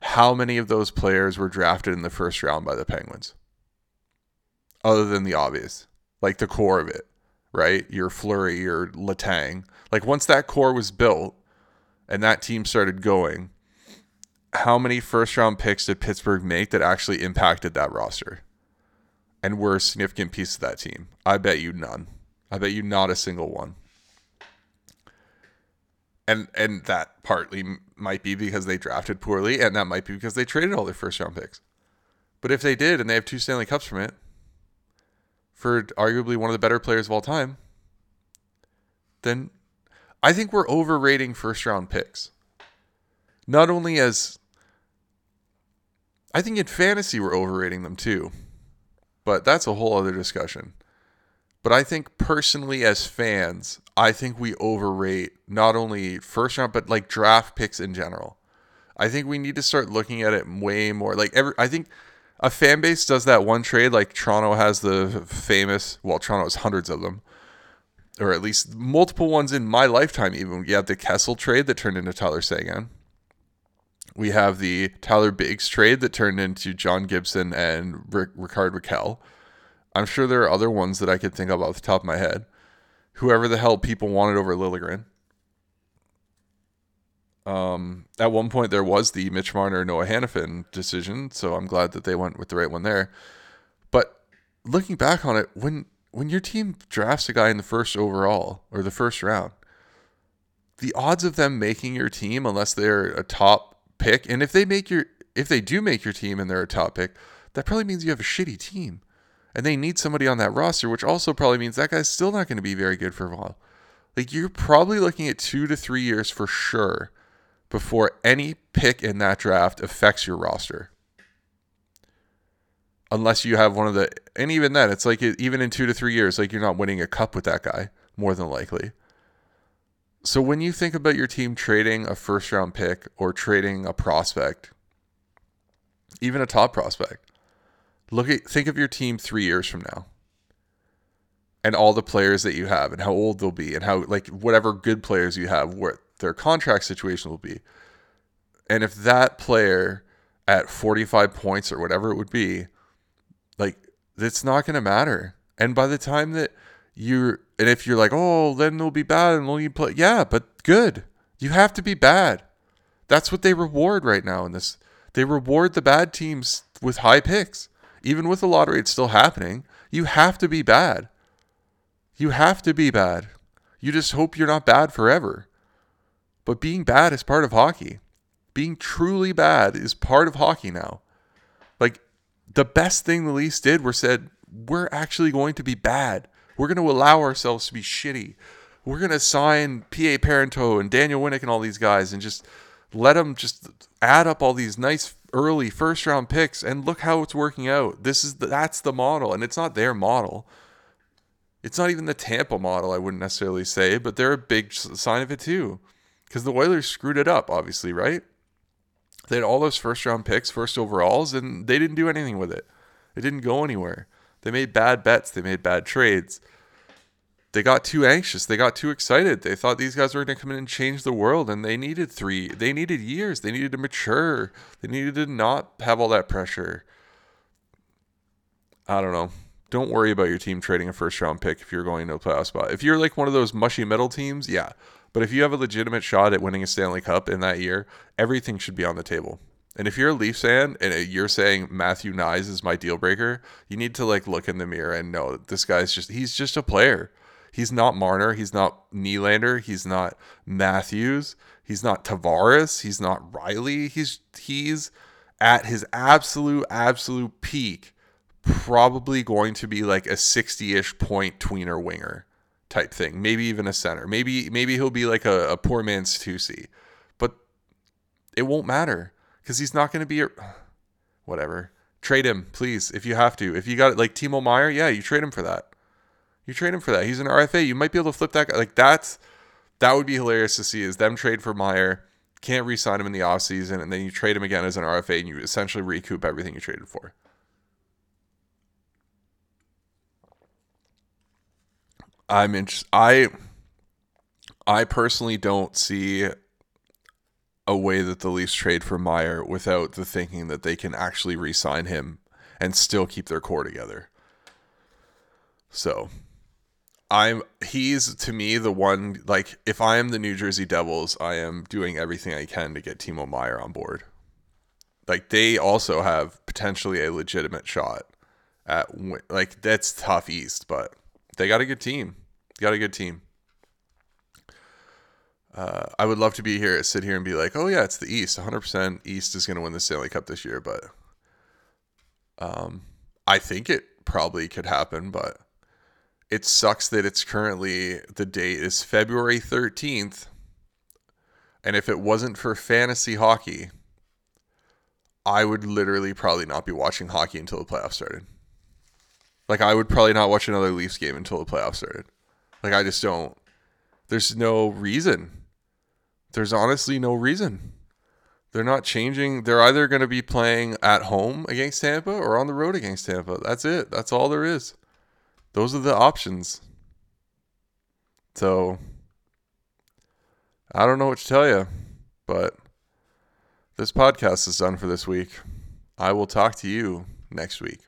how many of those players were drafted in the first round by the Penguins? Other than the obvious, like the core of it, right? Your Fleury, your Letang. Like once that core was built and that team started going, how many first round picks did Pittsburgh make that actually impacted that roster and were a significant piece of that team? I bet you none. I bet you not a single one. And and that partly might be because they drafted poorly, and that might be because they traded all their first round picks. But if they did, and they have two Stanley Cups from it, for arguably one of the better players of all time, then I think we're overrating first round picks. Not only as I think in fantasy we're overrating them too. But that's a whole other discussion. But I think personally as fans, I think we overrate not only first round but like draft picks in general. I think we need to start looking at it way more. Like every I think a fan base does that one trade like Toronto has the famous, well Toronto has hundreds of them. Or at least multiple ones in my lifetime even. You have the Kessel trade that turned into Tyler Seguin. We have the Tyler Biggs trade that turned into John Gibson and Rick, Rickard Rakell. I'm sure there are other ones that I could think of off the top of my head. Whoever the hell people wanted over Liljegren. Um, at one point there was the Mitch Marner Noah Hanifin decision, so I'm glad that they went with the right one there. But looking back on it, when when your team drafts a guy in the first overall or the first round, the odds of them making your team, unless they're a top pick, and if they make your if they do make your team and they're a top pick, that probably means you have a shitty team and they need somebody on that roster, which also probably means that guy's still not going to be very good for a while. Like you're probably looking at two to three years for sure before any pick in that draft affects your roster. Unless you have one of the, and even then, it's like even in two to three years, like you're not winning a cup with that guy, more than likely. So when you think about your team trading a first round pick or trading a prospect, even a top prospect, Look at think of your team 3 years from now. And all the players that you have and how old they'll be and how like whatever good players you have what their contract situation will be. And if that player at 45 points or whatever it would be, like it's not going to matter. And by the time that you're, and if you're like, oh, then they'll be bad and they'll play, yeah, but good. You have to be bad. That's what they reward right now in this. They reward the bad teams with high picks even with the lottery, it's still happening. You have to be bad. You have to be bad. You just hope you're not bad forever. But being bad is part of hockey. Being truly bad is part of hockey now. Like the best thing the Leafs did were said, we're actually going to be bad. We're going to allow ourselves to be shitty. We're going to sign P.A. Parenteau and Daniel Winnik and all these guys and just let them just add up all these nice early first round picks and look how it's working out. This is the, that's the model and it's not their model. It's not even the Tampa model, I wouldn't necessarily say, but they're a big sign of it too. because the Oilers screwed it up, obviously, right? They had all those first round picks, first overalls, and they didn't do anything with it. It didn't go anywhere. They made bad bets, they made bad trades. They got too anxious. They got too excited. They thought these guys were going to come in and change the world, and they needed three. They needed years. They needed to mature. They needed to not have all that pressure. I don't know. Don't worry about your team trading a first round pick if you're going to a playoff spot. If you're like one of those mushy metal teams, yeah. But if you have a legitimate shot at winning a Stanley Cup in that year, everything should be on the table. And if you're a Leafs fan and uh, you're saying Matthew Knies is my deal breaker, you need to like look in the mirror and know this guy's just he's just a player. He's not Marner, he's not Nylander, he's not Matthews, he's not Tavares, he's not Rielly. He's he's at his absolute absolute peak probably going to be like a 60-ish point tweener winger type thing. Maybe even a center. Maybe maybe he'll be like a, a poor man's Tusi. But it won't matter because he's not going to be a whatever. Trade him, please, if you have to. If you got it like Timo Meier, yeah, you trade him for that. You trade him for that. He's an RFA. You might be able to flip that guy. Like that's that would be hilarious to see is them trade for Meier, can't re-sign him in the offseason, and then you trade him again as an RFA and you essentially recoup everything you traded for. I'm interested. I I personally don't see a way that the Leafs trade for Meier without the thinking that they can actually re-sign him and still keep their core together. So, I'm he's to me the one like if I am the New Jersey Devils, I am doing everything I can to get Timo Meier on board. Like they also have potentially a legitimate shot at like that's tough East, but they got a good team got a good team. Uh, I would love to be here, sit here and be like, oh yeah, it's the East. 100% East is going to win the Stanley Cup this year, but um, I think it probably could happen, but it sucks that it's currently the date is February 13th. And if it wasn't for fantasy hockey, I would literally probably not be watching hockey until the playoffs started. Like I would probably not watch another Leafs game until the playoffs started. Like I just don't. There's no reason. There's honestly no reason. They're not changing. They're either going to be playing at home against Tampa or on the road against Tampa. That's it. That's all there is. Those are the options. So I don't know what to tell you, but this podcast is done for this week. I will talk to you next week.